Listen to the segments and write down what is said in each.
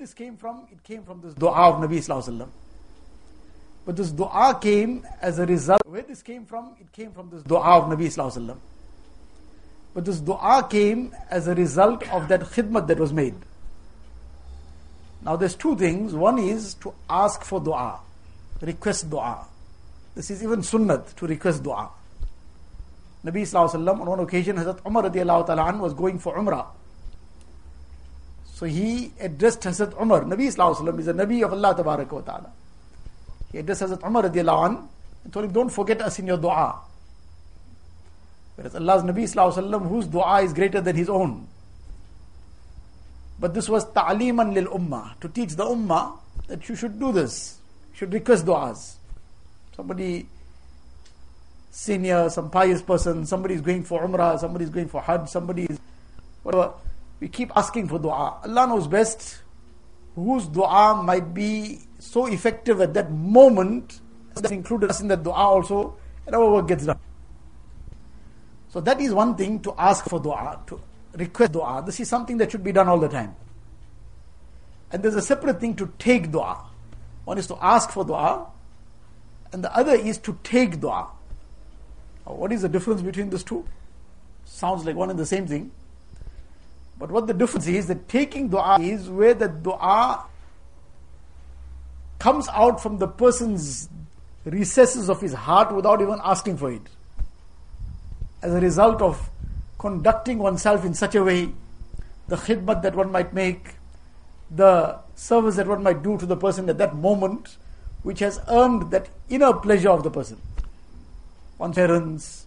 this came from? It came from this dua of Nabi Sallallahu But this dua came as a result. Where this came from? It came from this dua of Nabi Sallallahu But this dua came as a result of that khidmat that was made. Now there's two things. One is to ask for dua, request dua. This is even sunnat to request dua. Nabi Sallallahu on one occasion, Hazrat Umar was going for Umrah. So he addressed Hazrat Umar. Nabi Sallallahu is a Nabi of Allah ta'ala. He addressed Hazrat Umar and told him, don't forget us in your dua. Whereas Allah's Nabi Sallallahu whose dua is greater than his own. But this was ta'liman lil ummah, to teach the ummah that you should do this. You should request du'as. Somebody senior, some pious person, somebody is going for umrah, somebody is going for hajj, somebody is whatever. We keep asking for dua. Allah knows best whose dua might be so effective at that moment that included us in that dua also, and our work gets done. So that is one thing to ask for dua, to request dua. This is something that should be done all the time. And there's a separate thing to take dua. One is to ask for dua, and the other is to take dua. What is the difference between these two? Sounds like one and the same thing. But what the difference is that taking dua is where the dua comes out from the person's recesses of his heart without even asking for it. As a result of conducting oneself in such a way, the khidmat that one might make, the service that one might do to the person at that moment, which has earned that inner pleasure of the person. One's parents,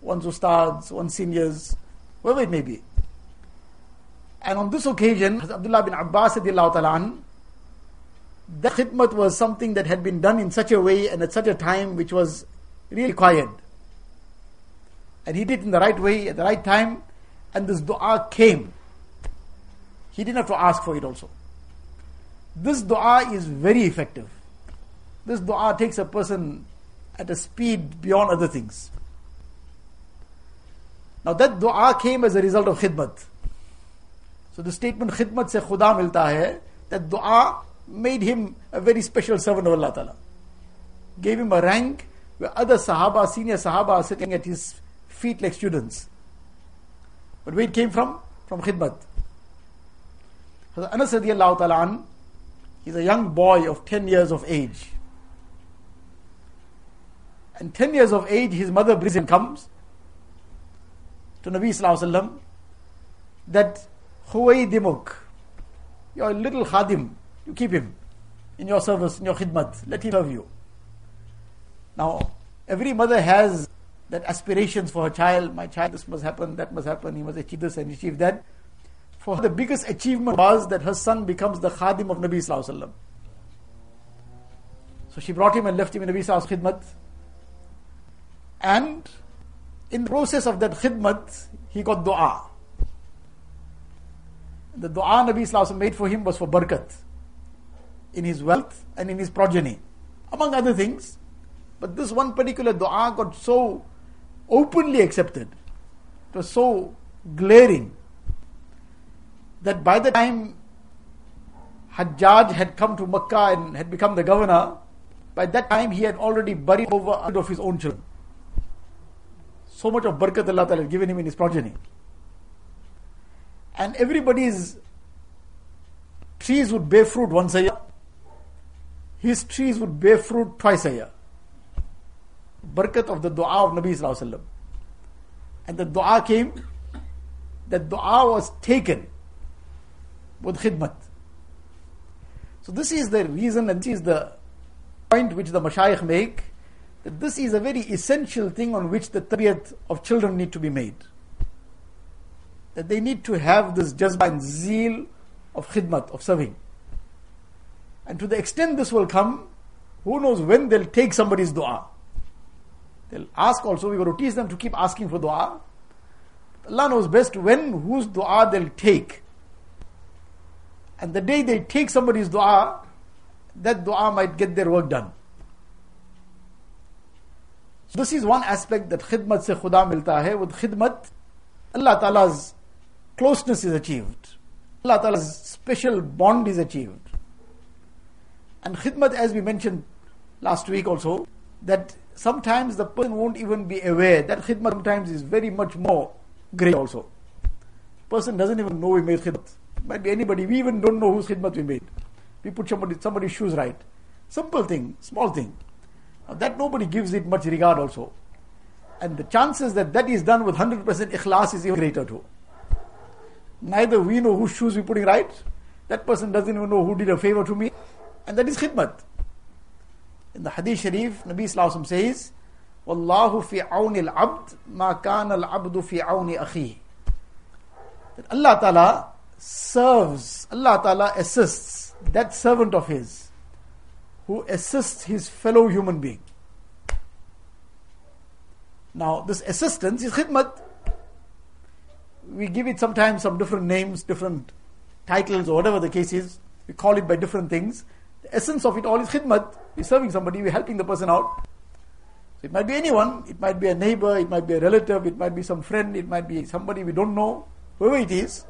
one's ustads, one's seniors, whoever it may be. And on this occasion, Abdullah bin Abbas ta'ala, the khidmat was something that had been done in such a way and at such a time which was really required. And he did it in the right way at the right time, and this dua came. He didn't have to ask for it also. This dua is very effective. This dua takes a person at a speed beyond other things. Now that dua came as a result of khidmat. So the statement khidmat se khuda milta hai, that dua made him a very special servant of Allah Ta'ala. Gave him a rank where other Sahaba, senior Sahaba are sitting at his feet like students. But where it came from? From khidmat. So Anas radiallahu ta'ala he's a young boy of 10 years of age. And 10 years of age, his mother brings him, comes to Nabi Sallallahu that Huway Dimuk, your little khadim, you keep him in your service, in your khidmat, let him serve you. Now, every mother has that aspirations for her child, my child, this must happen, that must happen, he must achieve this and achieve that. For her, the biggest achievement was that her son becomes the khadim of Nabi Sallallahu So she brought him and left him in Nabi Sallallahu khidmat. And in the process of that khidmat, he got dua. The dua Nabi Sallallahu made for him was for barakat in his wealth and in his progeny, among other things. But this one particular dua got so openly accepted, it was so glaring that by the time Hajjaj had come to Makkah and had become the governor, by that time he had already buried over of his own children. So much of barakat Allah Ta'ala had given him in his progeny. And everybody's trees would bear fruit once a year. His trees would bear fruit twice a year. Barakat of the dua of Nabi Sallallahu And the dua came, the dua was taken with khidmat. So this is the reason and this is the point which the mashayikh make that this is a very essential thing on which the tarbiyat of children need to be made. That they need to have this jazba and zeal of khidmat, of serving. And to the extent this will come, who knows when they'll take somebody's dua. They'll ask also, We've got to teach them to keep asking for dua. Allah knows best when, whose dua they'll take. And the day they take somebody's dua, that dua might get their work done. So this is one aspect that khidmat se khuda milta hai. With khidmat, Allah Ta'ala's closeness is achieved. Allah Ta'ala's special bond is achieved. And khidmat, as we mentioned last week also, that sometimes the person won't even be aware that khidmat sometimes is very much more great also. Person doesn't even know we made khidmat. Might be anybody, we even don't know whose khidmat we made. We put somebody somebody's shoes right. Simple thing, small thing. Now that nobody gives it much regard also. And the chances that that is done with 100% ikhlas is even greater too. Neither we know whose shoes we're putting right, that person doesn't even know who did a favor to me, and that is khidmat. In the Hadith Sharif, Nabi Sallallahu says, Wallahu fi awni al-abd ma kana al-abdu fi awni akhi. That Allah Ta'ala serves, Allah Ta'ala assists that servant of his who assists his fellow human being. Now, this assistance is khidmat we give it sometimes some different names, different titles, or whatever the case is. We call it by different things. The essence of it all is khidmat. We're serving somebody, we're helping the person out. So it might be anyone, it might be a neighbor, it might be a relative, it might be some friend, it might be somebody we don't know, whoever it is.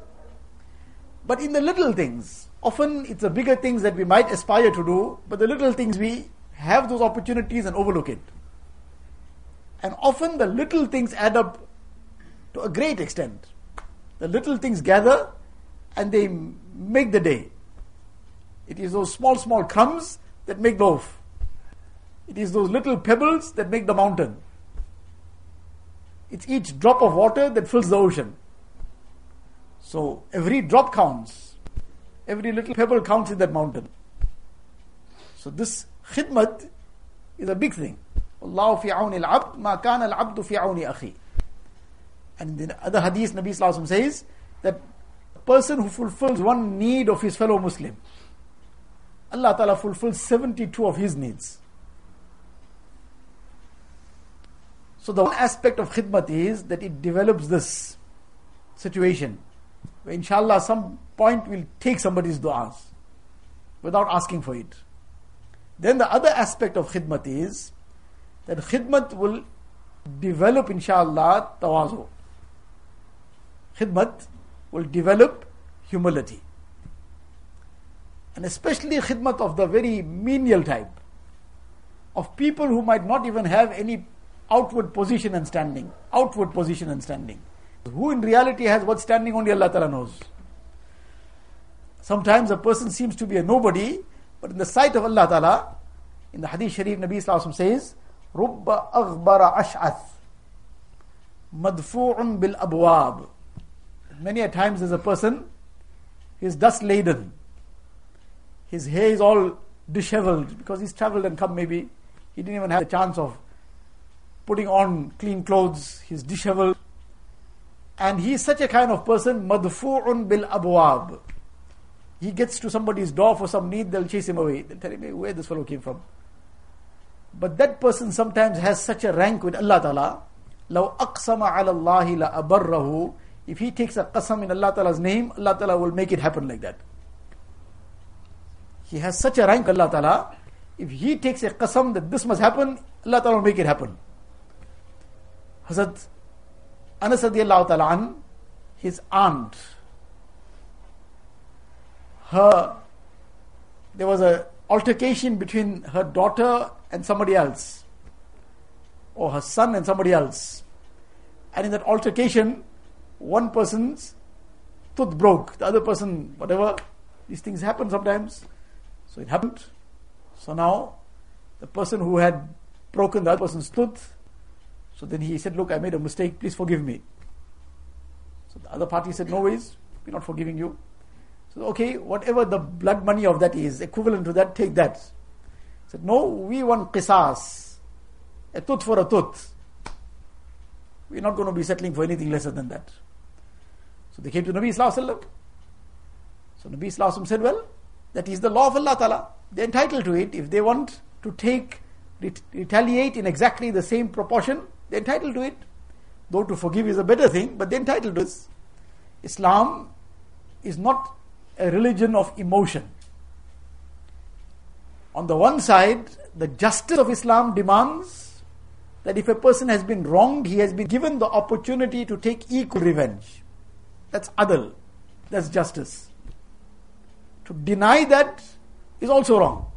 But in the little things, often it's the bigger things that we might aspire to do, but the little things we have those opportunities and overlook it. And often the little things add up to a great extent. The little things gather and they make the day. It is those small, small crumbs that make the loaf. It is those little pebbles that make the mountain. It's each drop of water that fills the ocean. So every drop counts. Every little pebble counts in that mountain. So this khidmat is a big thing. Allah fi al-abd ma kana al-abdu fi akhi. And in the other hadith, Nabi Sallallahu says that person who fulfills one need of his fellow Muslim, Allah Ta'ala fulfills 72 of his needs. So the one aspect of khidmat is that it develops this situation where inshallah some point will take somebody's du'as without asking for it. Then the other aspect of khidmat is that khidmat will develop inshallah tawazu khidmat will develop humility. And especially khidmat of the very menial type, of people who might not even have any outward position and standing, outward position and standing. Who in reality has what standing only Allah Ta'ala knows. Sometimes a person seems to be a nobody, but in the sight of Allah Ta'ala, in the Hadith Sharif, Nabi Sallallahu says, رُبَّ أَغْبَرَ أَشْعَث مَدْفُوعٌ بِالْأَبْوَابِ Many a times there's a person, he's dust laden. His hair is all disheveled because he's traveled and come maybe. He didn't even have the chance of putting on clean clothes. He's disheveled. And he's such a kind of person, madfu'un bil abwab. He gets to somebody's door for some need, they'll chase him away. They'll tell him where this fellow came from. But that person sometimes has such a rank with Allah Ta'ala. لو أقسم على الله لأبره if he takes a qasam in Allah Ta'ala's name, Allah Ta'ala will make it happen like that. He has such a rank, Allah Ta'ala. If he takes a qasam that this must happen, Allah Ta'ala will make it happen. Hazrat Anas ta'ala his aunt, her, there was a altercation between her daughter and somebody else, or her son and somebody else. And in that altercation, one person's tooth broke, the other person, whatever, these things happen sometimes. So it happened. So now, the person who had broken the other person's tooth, so then he said, Look, I made a mistake, please forgive me. So the other party said, No ways, we're not forgiving you. So, okay, whatever the blood money of that is, equivalent to that, take that. He said, No, we want qisas, a tooth for a tooth. We're not going to be settling for anything lesser than that. So they came to Nabi Sallallahu So Nabi Sallallahu said, well, that is the law of Allah Ta'ala. They're entitled to it. If they want to take, ret- retaliate in exactly the same proportion, they're entitled to it. Though to forgive is a better thing, but they're entitled to this. Islam is not a religion of emotion. On the one side, the justice of Islam demands that if a person has been wronged, he has been given the opportunity to take equal revenge. That's adl. That's justice. To deny that is also wrong.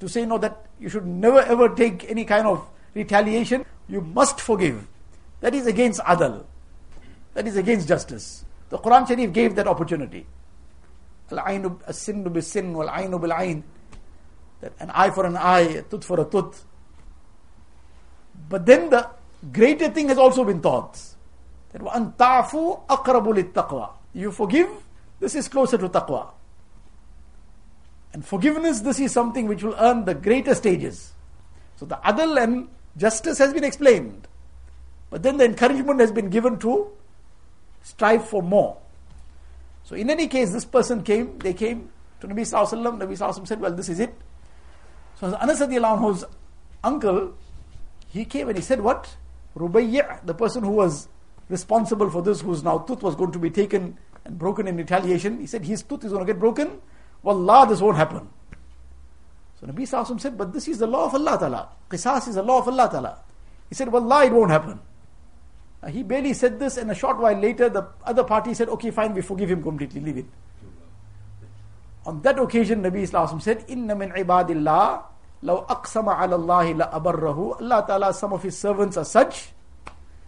To say no, that you should never ever take any kind of retaliation, you must forgive. That is against adal. That is against justice. The Quran Sharif gave that opportunity. Al-ainu as-sinnu bis-sin wal-ainu bil-ain. That an eye for an eye, a tooth for a tooth. But then the greater thing has also been taught. That وَأَن تَعْفُوا أَقْرَبُ لِلتَّقْوَى You forgive, this is closer to taqwa. And forgiveness, this is something which will earn the greater stages. So the adl and justice has been explained. But then the encouragement has been given to strive for more. So in any case, this person came, they came to Nabi Sallallahu Nabi Sallallahu said, well, this is it. So Anas anhu's uncle, he came and he said, what? Rubayya, the person who was responsible for this, whose now tooth was going to be taken and broken in retaliation, he said his tooth is going to get broken. Wallah, this won't happen. So Nabi Sallallahu said, but this is the law of Allah Ta'ala. Qisas is the law of Allah Ta'ala. He said, Wallah, it won't happen. Uh, he barely said this, and a short while later, the other party said, Okay, fine, we forgive him completely, leave it. On that occasion, Nabi Islam said, Inna min ibadillah, aqsama ala Allahi la abarrahu. Allah Ta'ala, some of his servants are such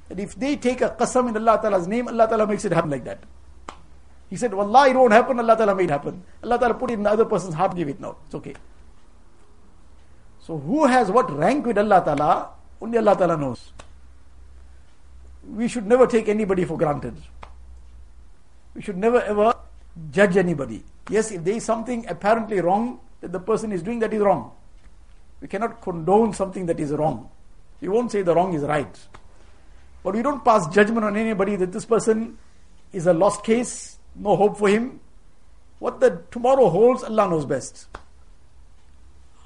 that if they take a qasam in Allah Ta'ala's name, Allah Ta'ala makes it happen like that. He said, Wallah, it won't happen, Allah Ta'ala made it happen. Allah Ta'ala put it in the other person's heart, give it now. It's okay. So who has what rank with Allah Ta'ala? Only Allah Ta'ala knows we should never take anybody for granted. We should never ever judge anybody. Yes, if there is something apparently wrong that the person is doing, that is wrong. We cannot condone something that is wrong. We won't say the wrong is right. But we don't pass judgment on anybody that this person is a lost case, no hope for him. What the tomorrow holds, Allah knows best.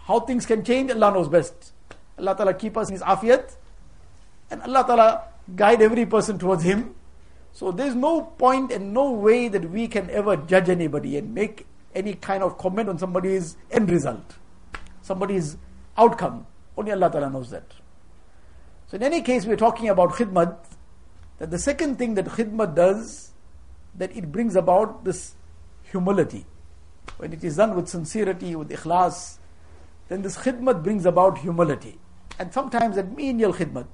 How things can change, Allah knows best. Allah Ta'ala keep us in His afiyat. And Allah Ta'ala guide every person towards Him. So there's no point and no way that we can ever judge anybody and make any kind of comment on somebody's end result, somebody's outcome. Only Allah Ta'ala knows that. So in any case, we're talking about khidmat, that the second thing that khidmat does, that it brings about this humility. When it is done with sincerity, with ikhlas, then this khidmat brings about humility. And sometimes that menial khidmat,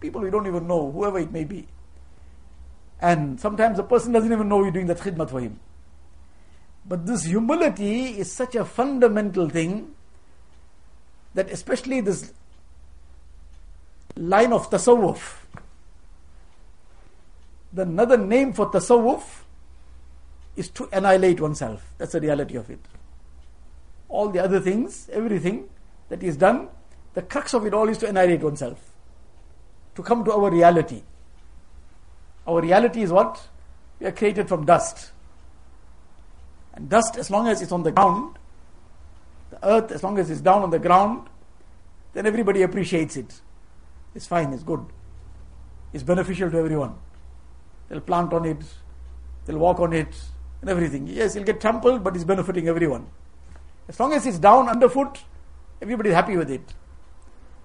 people we don't even know, whoever it may be. And sometimes a person doesn't even know you're doing that khidmat for him. But this humility is such a fundamental thing that especially this line of tasawwuf, the another name for tasawwuf is to annihilate oneself. That's the reality of it. All the other things, everything that is done, the crux of it all is to annihilate oneself to come to our reality. Our reality is what? We are created from dust. And dust, as long as it's on the ground, earth, as long as it's down on the ground, then everybody appreciates it. It's fine, it's good. It's beneficial to everyone. They'll plant on it, they'll walk on it, and everything. Yes, it'll get trampled, but it's benefiting everyone. As long as it's down underfoot, everybody's happy with it.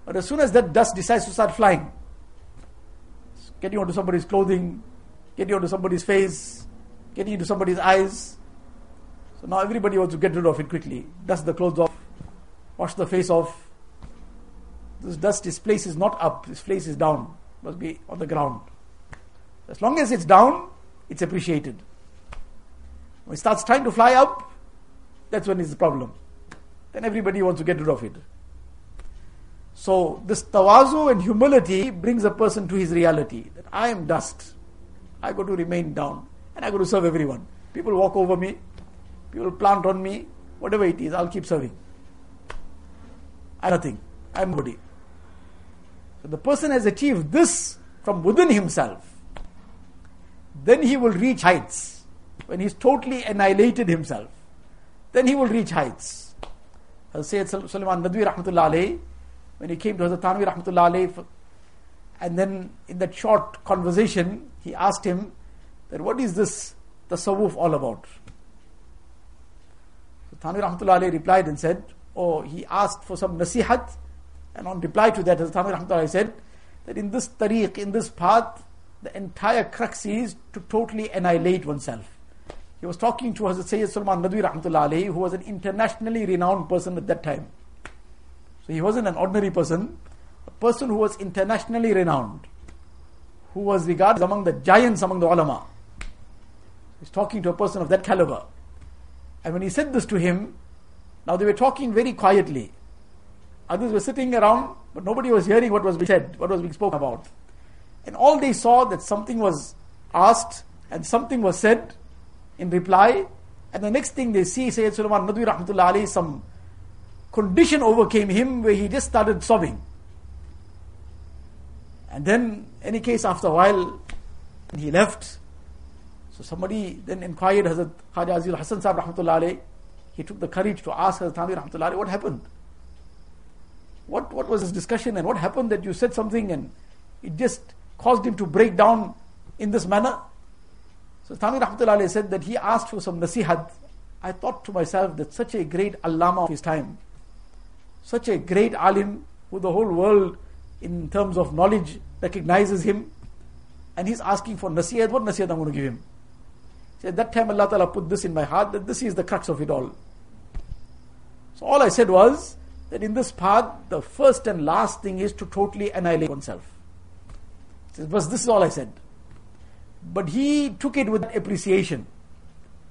But as soon as that dust decides to start flying, getting onto somebody's clothing, getting onto somebody's face, getting into somebody's eyes. So now everybody wants to get rid of it quickly. Dust the clothes off, wash the face off. This dust, this place is not up, this place is down, must be on the ground. As long as it's down, it's appreciated. When it starts trying to fly up, that's when it's the problem. Then everybody wants to get rid of it. So this tawazu and humility brings a person to his reality that I am dust. I got to remain down and I got to serve everyone. People walk over me, people plant on me, whatever it is, I'll keep serving. I'm nothing. I'm nobody. So the person has achieved this from within himself. Then he will reach heights. When he's totally annihilated himself, then he will reach heights. Sayyid Sulaiman Nadwi Rahmatullah when he came to Hazrat Thanvi Rahmatullah and then in that short conversation, he asked him that what is this the tasawwuf all about? Thanvi Rahmatullah alayhi replied and said, oh, he asked for some nasihat, and on reply to that, Thanvi Rahmatullah said that in this tariq, in this path, the entire crux is to totally annihilate oneself. he was talking to Hazrat Sayyid Sulaiman Nadwi Rahmatullah alayhi, who was an internationally renowned person at that time. So he wasn't an ordinary person, a person who was internationally renowned, who was regarded among the giants among the ulama. He's talking to a person of that caliber. And when he said this to him, now they were talking very quietly. Others were sitting around, but nobody was hearing what was being said, what was being spoken about. And all they saw that something was asked and something was said in reply. And the next thing they see, Sayyid Sulaiman Nadwi Rahmatullah Ali, some condition overcame him where he just started sobbing. And then, any case, after a while, he left. So somebody then inquired Hazrat Khaja Azizul Hasan Sahib Rahmatullah Ali. He took the courage to ask Hazrat Thanvi Rahmatullah Ali, what happened? What, what was this discussion and what happened that you said something and it just caused him to break down in this manner? So Thanvi Rahmatullah Ali said that he asked for some nasihat. I thought to myself that such a great allama of his time, such a great alim who the whole world in terms of knowledge recognizes him, and he's asking for nasihat, what nasihat I'm going to give him? See, at that time Allah Ta'ala put this in my heart that this is the crux of it all. So all I said was that in this path, the first and last thing is to totally annihilate oneself. But this is all I said. But he took it with appreciation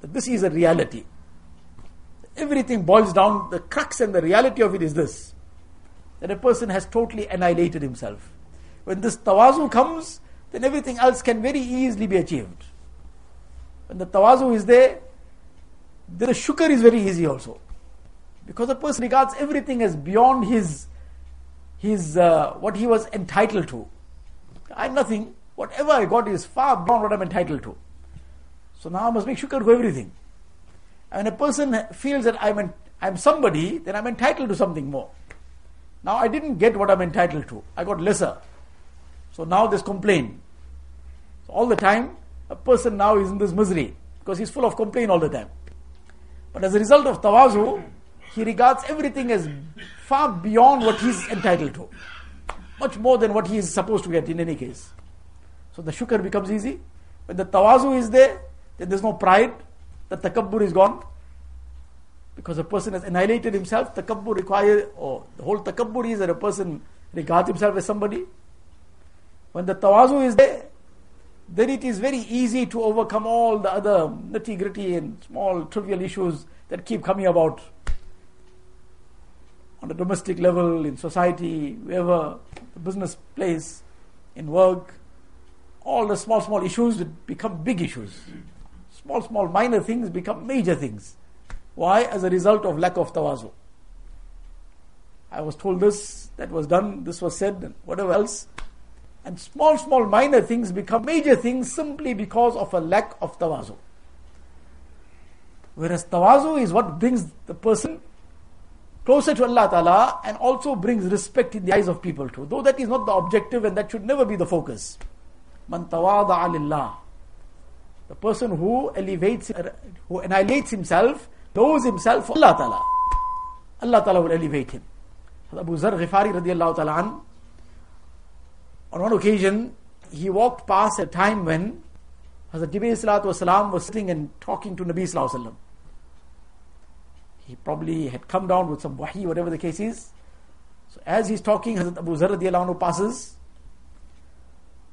that this is a reality. Everything boils down, the crux and the reality of it is this that a person has totally annihilated himself. When this tawazu comes, then everything else can very easily be achieved. When the tawazu is there, then the shukr is very easy also. Because a person regards everything as beyond his, his uh, what he was entitled to. I'm nothing. Whatever I got is far beyond what I'm entitled to. So now I must make shukr for everything. And when a person feels that I'm, an, I'm somebody, then I'm entitled to something more. Now I didn't get what I'm entitled to. I got lesser. So now there's complaint. So all the time, a person now is in this misery because he's full of complaint all the time. But as a result of tawazu, he regards everything as far beyond what he's entitled to. Much more than what he is supposed to get in any case. So the shukr becomes easy. When the tawazu is there, then there's no pride, the takabbur is gone. Because a person has annihilated himself, takabbur requires, or the whole takabbur is that a person regards himself as somebody. When the tawazu is there, then it is very easy to overcome all the other nitty gritty and small trivial issues that keep coming about on a domestic level, in society, wherever, the business place, in work. All the small, small issues become big issues. Small, small, minor things become major things. Why? As a result of lack of tawazu. I was told this, that was done, this was said, and whatever else. And small, small, minor things become major things simply because of a lack of tawazu. Whereas tawazu is what brings the person closer to Allah Ta'ala and also brings respect in the eyes of people too. Though that is not the objective and that should never be the focus. Man tawada'a lillah. The person who elevates, who annihilates himself, knows himself for Allah Ta'ala. Allah Ta'ala will elevate him. Abu Zar Ghifari radiallahu ta'ala on one occasion, he walked past a time when Hazrat Jibreel was sitting and talking to Nabi Sallallahu He probably had come down with some wahi, whatever the case is. So as he's talking, Hazrat Abu Zar anhu passes.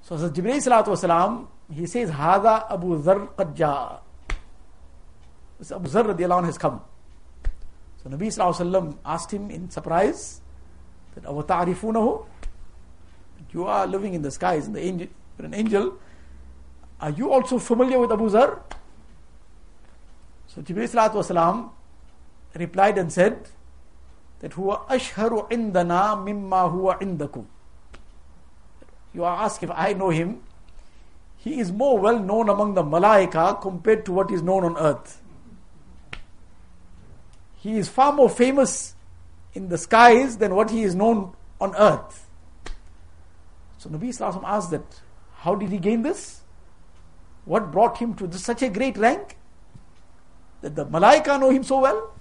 So Hazrat Jibreel Salatu he says, Hada Abu Zar qad This Abu Zar anhu has come. So Nabi Sallallahu asked him in surprise that, Awata'arifunahu? You are living in the skies, in the angel, an angel. Are you also familiar with Abu Zar? So Jibreel wasalam replied and said that huwa ashharu indana mimma huwa indakum. You are asked if I know him. He is more well known among the malaika compared to what is known on earth. He is far more famous in the skies than what he is known on earth. So Nabi Islam asked that, how did he gain this? What brought him to such a great rank? That the Malaika know him so well?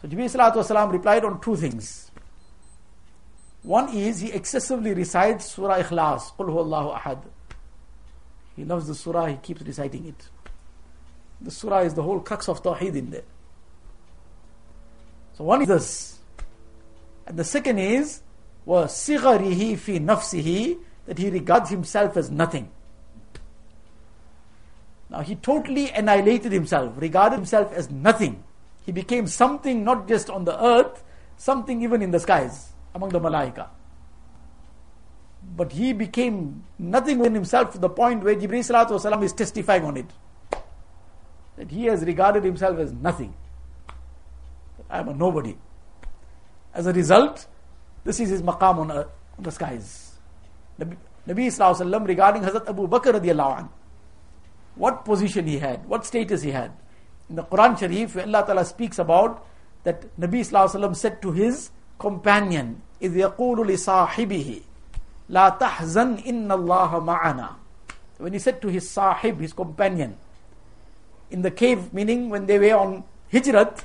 So Jibreel replied on two things. One is he excessively recites Surah Ikhlas, Qul Allahu Ahad. He loves the surah, he keeps reciting it. The surah is the whole crux of Tawheed in there. So one is this. And the second is, وَصِغَرِهِ فِي نَفْسِهِ That he regards himself as nothing. Now he totally annihilated himself, regarded himself as nothing. He became something not just on the earth, something even in the skies, among the malaika. But he became nothing within himself to the point where Jibreel Salatu is testifying on it. That he has regarded himself as nothing. I am a nobody. As a result, this is his maqam on, earth, on the skies. Nabi, Nabi regarding Hazrat Abu Bakr radiallahu anh, what position he had, what status he had. In the Quran Sharif, Allah Ta'ala speaks about that Nabi Sallallahu said to his companion, إِذْ يَقُولُ لِصَاحِبِهِ لَا تَحْزَنْ إِنَّ اللَّهَ مَعَنَا When he said to his sahib, his companion, in the cave, meaning when they were on hijrat,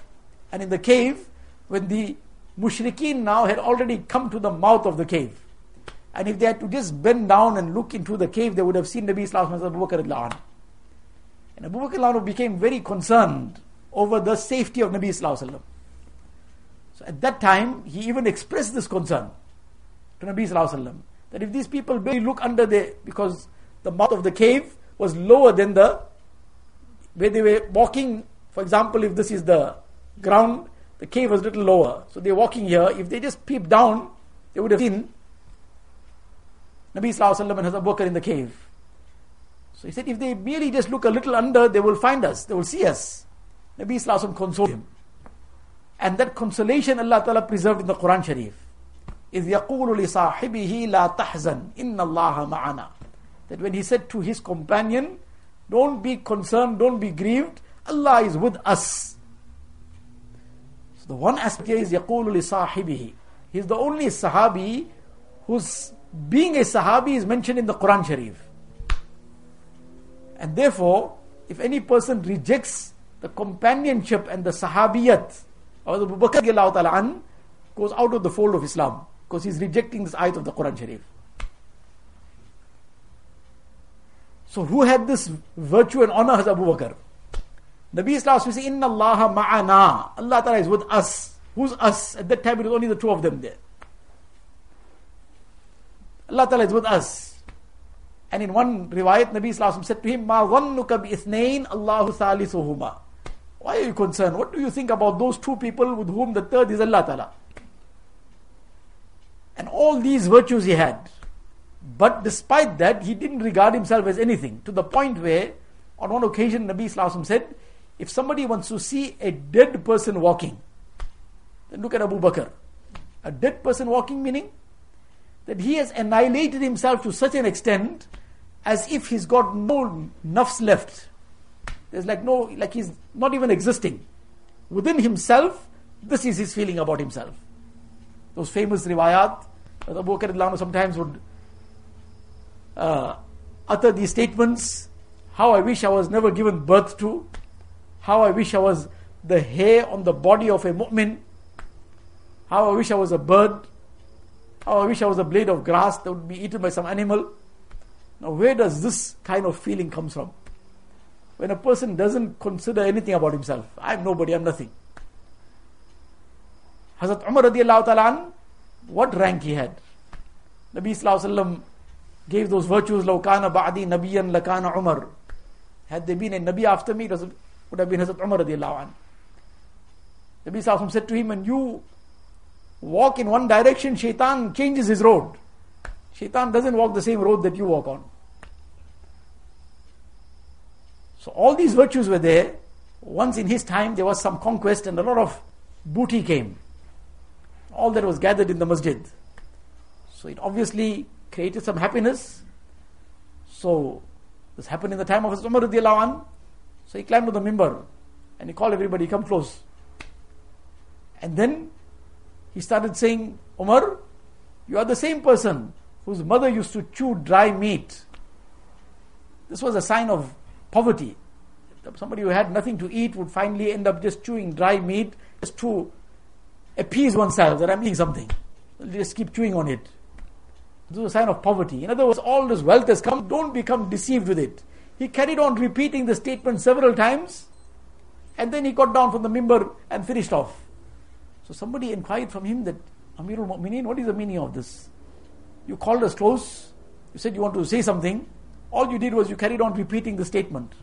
and in the cave, when the mushrikeen now had already come to the mouth of the cave. And if they had to just bend down and look into the cave, they would have seen Nabi Sallallahu Alaihi Wasallam and Abu Bakr became very concerned over the safety of Nabi Sallallahu So at that time, he even expressed this concern to Nabi Sallallahu that if these people barely look under the, because the mouth of the cave was lower than the, where they were walking, for example, if this is the ground, the cave was a little lower. So they're walking here, if they just peep down, they would have seen Nabi Sallallahu and Hazrat Bakr in the cave. So he said, if they merely just look a little under, they will find us, they will see us. Nabi Islam consoled him. And that consolation Allah Ta'ala preserved in the Quran Sharif. إِذْ يَقُولُ لِصَاحِبِهِ لَا تَحْزَنْ إِنَّ اللَّهَ مَعَنَا That when he said to his companion, don't be concerned, don't be grieved, Allah is with us. So the one aspect here is يَقُولُ لِصَاحِبِهِ He's the only Sahabi whose being a Sahabi is mentioned in the Quran Sharif. And therefore, if any person rejects the companionship and the sahabiyat of Abu Bakr an, goes out of the fold of Islam because he's rejecting this ayat of the Quran Sharif. So who had this virtue and honor as Abu Bakr? Nabi Islam says, Inna Allah ma'ana. Allah Ta'ala is with us. Who's us? At that time it was only the two of them there. Allah Ta'ala is with us. And in one riwayat, Nabi Sallallahu said to him, Ma dhannuka bi Allahu thalithuhuma. Why are you concerned? What do you think about those two people with whom the third is Allah Ta'ala? And all these virtues he had. But despite that, he didn't regard himself as anything. To the point where, on one occasion, Nabi Sallallahu said, if somebody wants to see a dead person walking, then look at Abu Bakr. A dead person walking meaning that he has annihilated himself to such an extent as if he's got no nafs left. There's like no, like he's not even existing. Within himself, this is his feeling about himself. Those famous riwayat, Abu Bakr sometimes would uh, utter these statements how I wish I was never given birth to, how I wish I was the hair on the body of a mu'min, how I wish I was a bird, how I wish I was a blade of grass that would be eaten by some animal. Now, where does this kind of feeling comes from? When a person doesn't consider anything about himself, I'm nobody, I'm nothing. Hazrat Umar radiallahu what rank he had? Nabi sallallahu gave those virtues, Laukana ba'di nabiyan lakana Umar. Had there been a Nabi after me, it would have been Hazrat Umar radiallahu anh. Nabi sallallahu said to him, when you walk in one direction, shaitan changes his road. Shaitan doesn't walk the same road that you walk on. So all these virtues were there. Once in his time there was some conquest and a lot of booty came. All that was gathered in the masjid. So it obviously created some happiness. So this happened in the time of Hazrat Umar radiallahu So he climbed to the mimbar and he called everybody, come close. And then he started saying, Umar, you are the same person whose mother used to chew dry meat. This was a sign of poverty. Somebody who had nothing to eat would finally end up just chewing dry meat just to appease oneself that I'm eating something. just keep chewing on it. This is a sign of poverty. In other words, all this wealth has come, don't become deceived with it. He carried on repeating the statement several times and then he got down from the mimbar and finished off. So somebody inquired from him that, Amirul Mu'mineen, what is the meaning of this? You called us close, you said you want to say something, all you did was you carried on repeating the statement.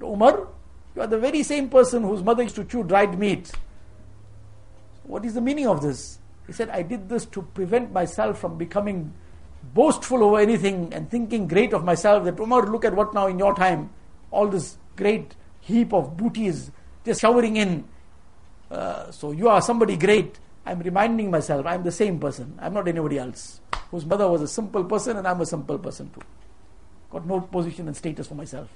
Umar, you are the very same person whose mother used to chew dried meat. What is the meaning of this? He said, I did this to prevent myself from becoming boastful over anything and thinking great of myself. That Umar, look at what now in your time, all this great heap of booties just showering in. Uh, so you are somebody great. I'm reminding myself I'm the same person. I'm not anybody else. Whose mother was a simple person and I'm a simple person too. Got no position and status for myself.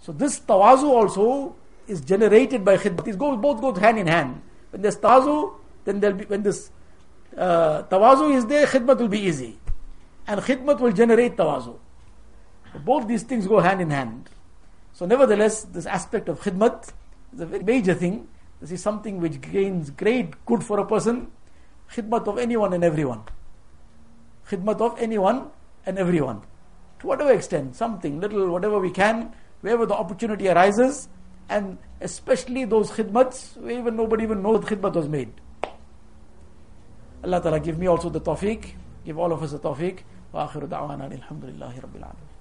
So this tawazu also is generated by khidmat. Goes, both go hand in hand. When there's tawazu, then there'll be, when this uh, tawazu is there, khidmat will be easy. And khidmat will generate tawazu. Both these things go hand in hand. So, nevertheless, this aspect of khidmat is a very major thing. This is something which gains great good for a person. Khidmat of anyone and everyone. Khidmat of anyone and everyone. To whatever extent, something, little, whatever we can, wherever the opportunity arises, and especially those khidmats where even nobody even knows khidmat was made. Allah Ta'ala give me also the tawfiq, give all of us the tawfiq. وآخر دعوانا الحمد لله رب العالمين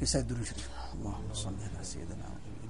لسيد الدروج اللهم صل على سيدنا ونبينا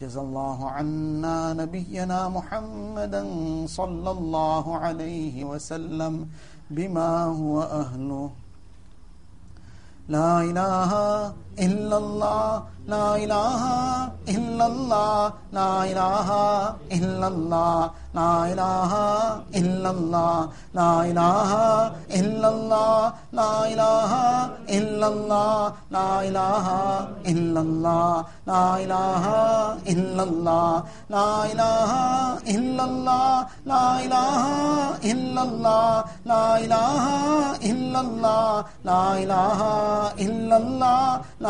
جزى الله عنا نبينا محمدا صلى الله عليه وسلم بما هو أهله. لا إله اللہ لا اللہ اللہ اللہ اللہ اللہ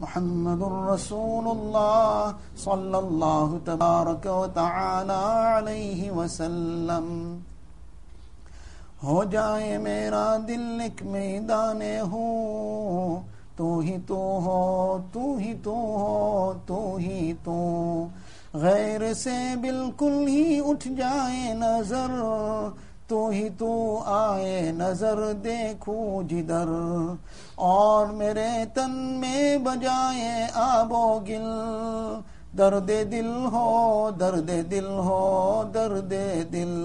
محمد رسول اللہ صلی اللہ تبارک و تعالی علیہ وسلم۔ ہو جائے میرا دل ایک میدان ہو، تو ہی تو ہو، تو ہی تو ہو، تو ہی تو۔ غیر سے بالکل ہی اٹھ جائے نظر تو ہی تو آئے نظر دیکھوں جدھر اور میرے تن میں بجائے آب و گل۔ درد دل ہو، درد دل ہو، درد دل۔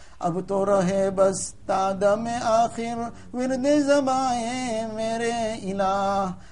اب تو رہے بس تادم آخر ورد زبائیں میرے الہ۔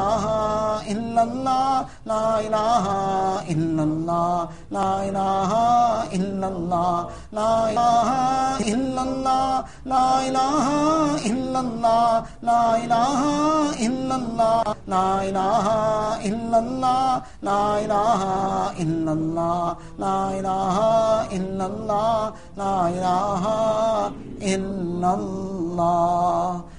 الہ الا اللہ لا الہ الا اللہ لا الہ الا اللہ لا الہ الا اللہ لا الہ الا اللہ لا الہ الا اللہ لا الہ الا اللہ لا الہ الا اللہ لا الہ الا اللہ لا الہ الا اللہ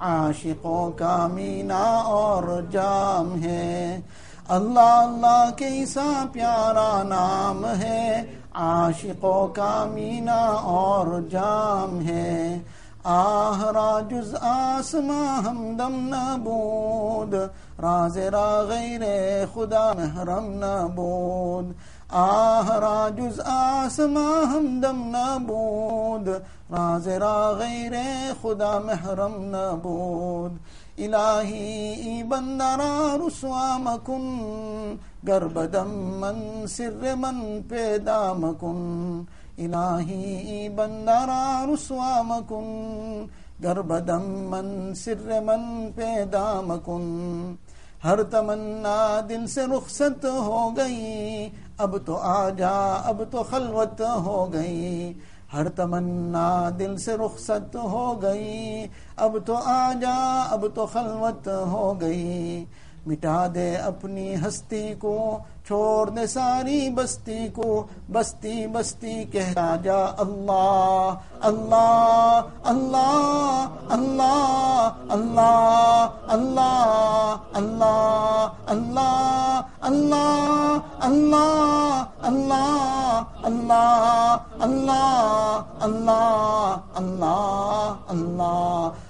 عاشقوں کا مینا اور جام ہے۔ اللہ اللہ کیسا پیارا نام ہے۔ عاشقوں کا مینا اور جام ہے۔ آہ را جز آسما ہمدم نبود۔ راز را غیر خدا محرم نبود۔ آہ را جز آسما ہمدم نبود راز را غیر خدا محرم نبود الہی بندہ را رسوا مکن گرب دم من سر من پیدا مکن۔ الہی بندہ را رسوا مکن گرب دم من سر من پیدا مکن۔ ہر تمنا دل سے رخصت ہو گئی اب تو آ جا اب تو خلوت ہو گئی۔ ہر تمنا دل سے رخصت ہو گئی۔ اب تو آ جا اب تو خلوت ہو گئی۔ مٹا دے اپنی ہستی کو چھوڑ دے ساری بستی کو بستی بستی کہتا جا اللہ اللہ اللہ اللہ اللہ اللہ اللہ اللہ اللہ اللہ اللہ اللہ اللہ اللہ اللہ اللہ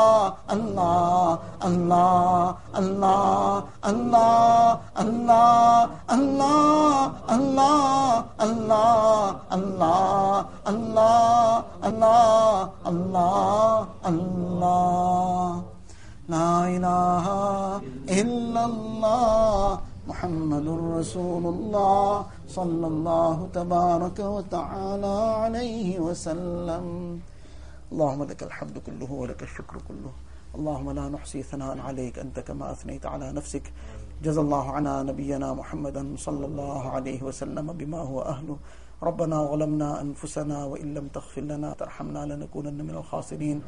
اللہ اللہ اللہ اللہ اللہ اللہ اللہ اللہ اللہ اللہ اللہ اللہ اللہ لا اللہ محمد الرسول اللہ صلی اللہ تبارک و تعالی علیہ وسلم اللهم لك الحمد كله ولك الشكر كله. اللهم لا نحصي ثناء عليك أنت كما أثنيت على نفسك. جزى الله عنا نبينا محمدا صلى الله عليه وسلم بما هو أهله. ربنا ظلمنا أنفسنا وإن لم تغفر لنا ترحمنا لنكونن من الخاسرين.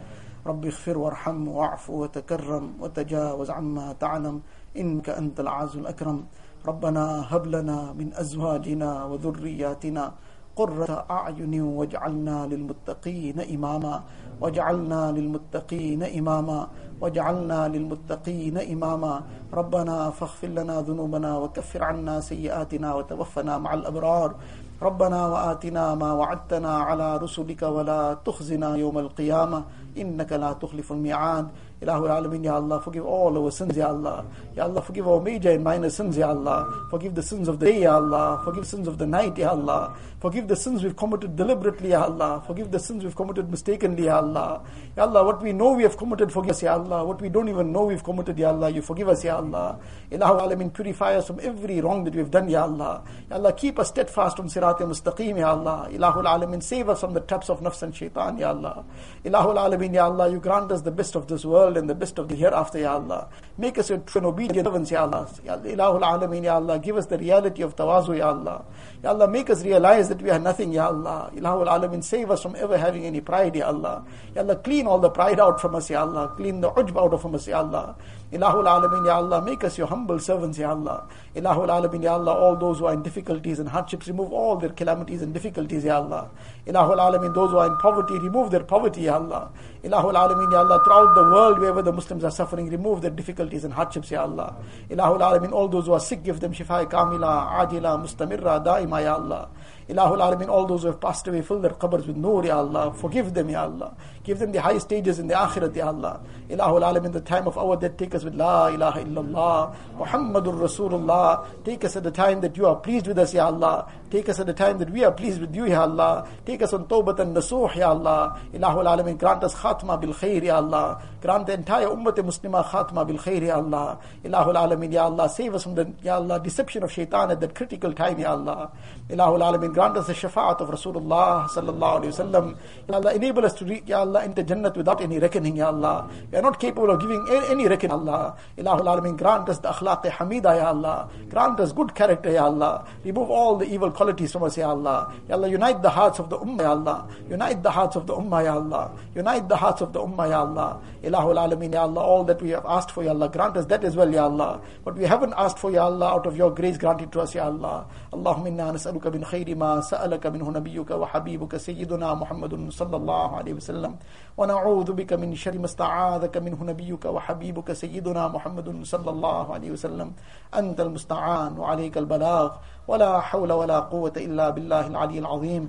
رب اغفر وارحم واعف وتكرم وتجاوز عما تعلم. إنك أنت العز الأكرم. ربنا هب لنا من أزواجنا وذرياتنا قرة أعين واجعلنا للمتقين إماما، واجعلنا للمتقين إماما، واجعلنا للمتقين إماما. ربنا فاغفر لنا ذنوبنا وكفر عنا سيئاتنا وتوفنا مع الأبرار. ربنا وآتنا ما وعدتنا على رسلك ولا تخزنا يوم القيامة. Innaka la tukhliful mi'ad. Ilahul Alameen, Ya Allah, forgive all our sins, Ya Allah. Ya Allah, forgive our major and minor sins, Ya Allah. Forgive the sins of the day, Ya Allah. Forgive sins of the night, Ya Allah. Forgive the sins we've committed deliberately, Ya Allah. Forgive the sins we've committed mistakenly, Ya Allah. Ya Allah, what we know we have committed, forgive us, Ya Allah. What we don't even know we've committed, Ya Allah, you forgive us, Ya Allah. Ilahul Alameen, purify us from every wrong that we've done, Ya Allah. Ya Allah, keep us steadfast on Sirat al Mustaqim, Ya Allah. Ilahul Alameen, save us from the traps of nafs and shaitan, Ya Allah. Ilahul Alameen, Alamin, Ya Allah, you grant us the best of this world and the best of the hereafter, Ya Allah. Make us a true and obedient servants, Ya Allah. Ya Ilahul Alameen, Ya Allah. Give us the reality of tawazu, Ya Allah. Ya Allah, make us realize that we are nothing, Ya Allah. Ilahul Alameen, save us from ever having any pride, Ya Allah. Ya Allah, clean all the pride out from us, Ya Allah. Clean the ujb out of us, Ya Allah. Ilahul Alameen, Ya Allah, make us your humble servants, Ya Allah. Ilahul Alameen, Ya Allah, all those who are in difficulties and hardships, remove all their calamities and difficulties, Ya Allah. Ilahul Alameen, those who are in poverty, remove their poverty, Ya Allah. Ilahul Alameen, Ya Allah, throughout the world, wherever the Muslims are suffering, remove their difficulties and hardships, Ya Allah. Ilahul Alameen, all those who are sick, give them shifa kamila, ajila, mustamirra, daima, Ya Allah. Ilahul Alameen, all those who have passed away, fill their qabrs with nur, Ya Allah. Forgive them, Ya Allah. Give them the highest stages in the akhirat, Ya Allah. Ilahul Alameen, the time of our death, take us with La ilaha illallah, Muhammadur Rasulullah. Take us at the time that you are pleased with us, Ya Allah. Take us at the time that we are pleased with you, Ya Allah. Take us on Tawbat and Nasuh, Ya Allah. Ilahul Alameen, grant us khatma bil khair, Ya Allah. Grant the entire Ummah Muslimah khatma bil khair, Ya Allah. Ilahul Alameen, Ya Allah. Save us from the, Ya Allah, deception of shaitan at that critical time, Ya Allah. Ilahul Alameen, grant us the shafa'at of Rasulullah sallallahu alayhi wasallam. Ya Allah, enable us to reach, Ya Allah, into Jannat without any reckoning, Ya Allah. We are not capable of giving any reckoning, Allah. Ilahul Alameen, grant us the akhlaq hamida, Ya Allah. Grant us good character, Ya Allah. Remove all the evil qualities from us, Ya Allah. Ya Allah, unite the hearts of the Ummah, Ya Allah. Unite the hearts of the Ummah, Ya Allah. Unite the hearts of the Ummah, Ya Allah. Ilahul Alameen, Ya Allah. All that we have asked for, Ya Allah. Grant us that as well, Ya Allah. What we haven't asked for, Ya Allah, out of your grace, grant it to us, Ya Allah. اللهم انا نسالك من خير ما سالك منه نبيك وحبيبك سيدنا محمد صلى الله عليه وسلم ونعوذ بك من شر ما استعاذك منه نبيك وحبيبك سيدنا محمد صلى الله عليه وسلم انت المستعان وعليك البلاغ ولا حول ولا قوه الا بالله العلي العظيم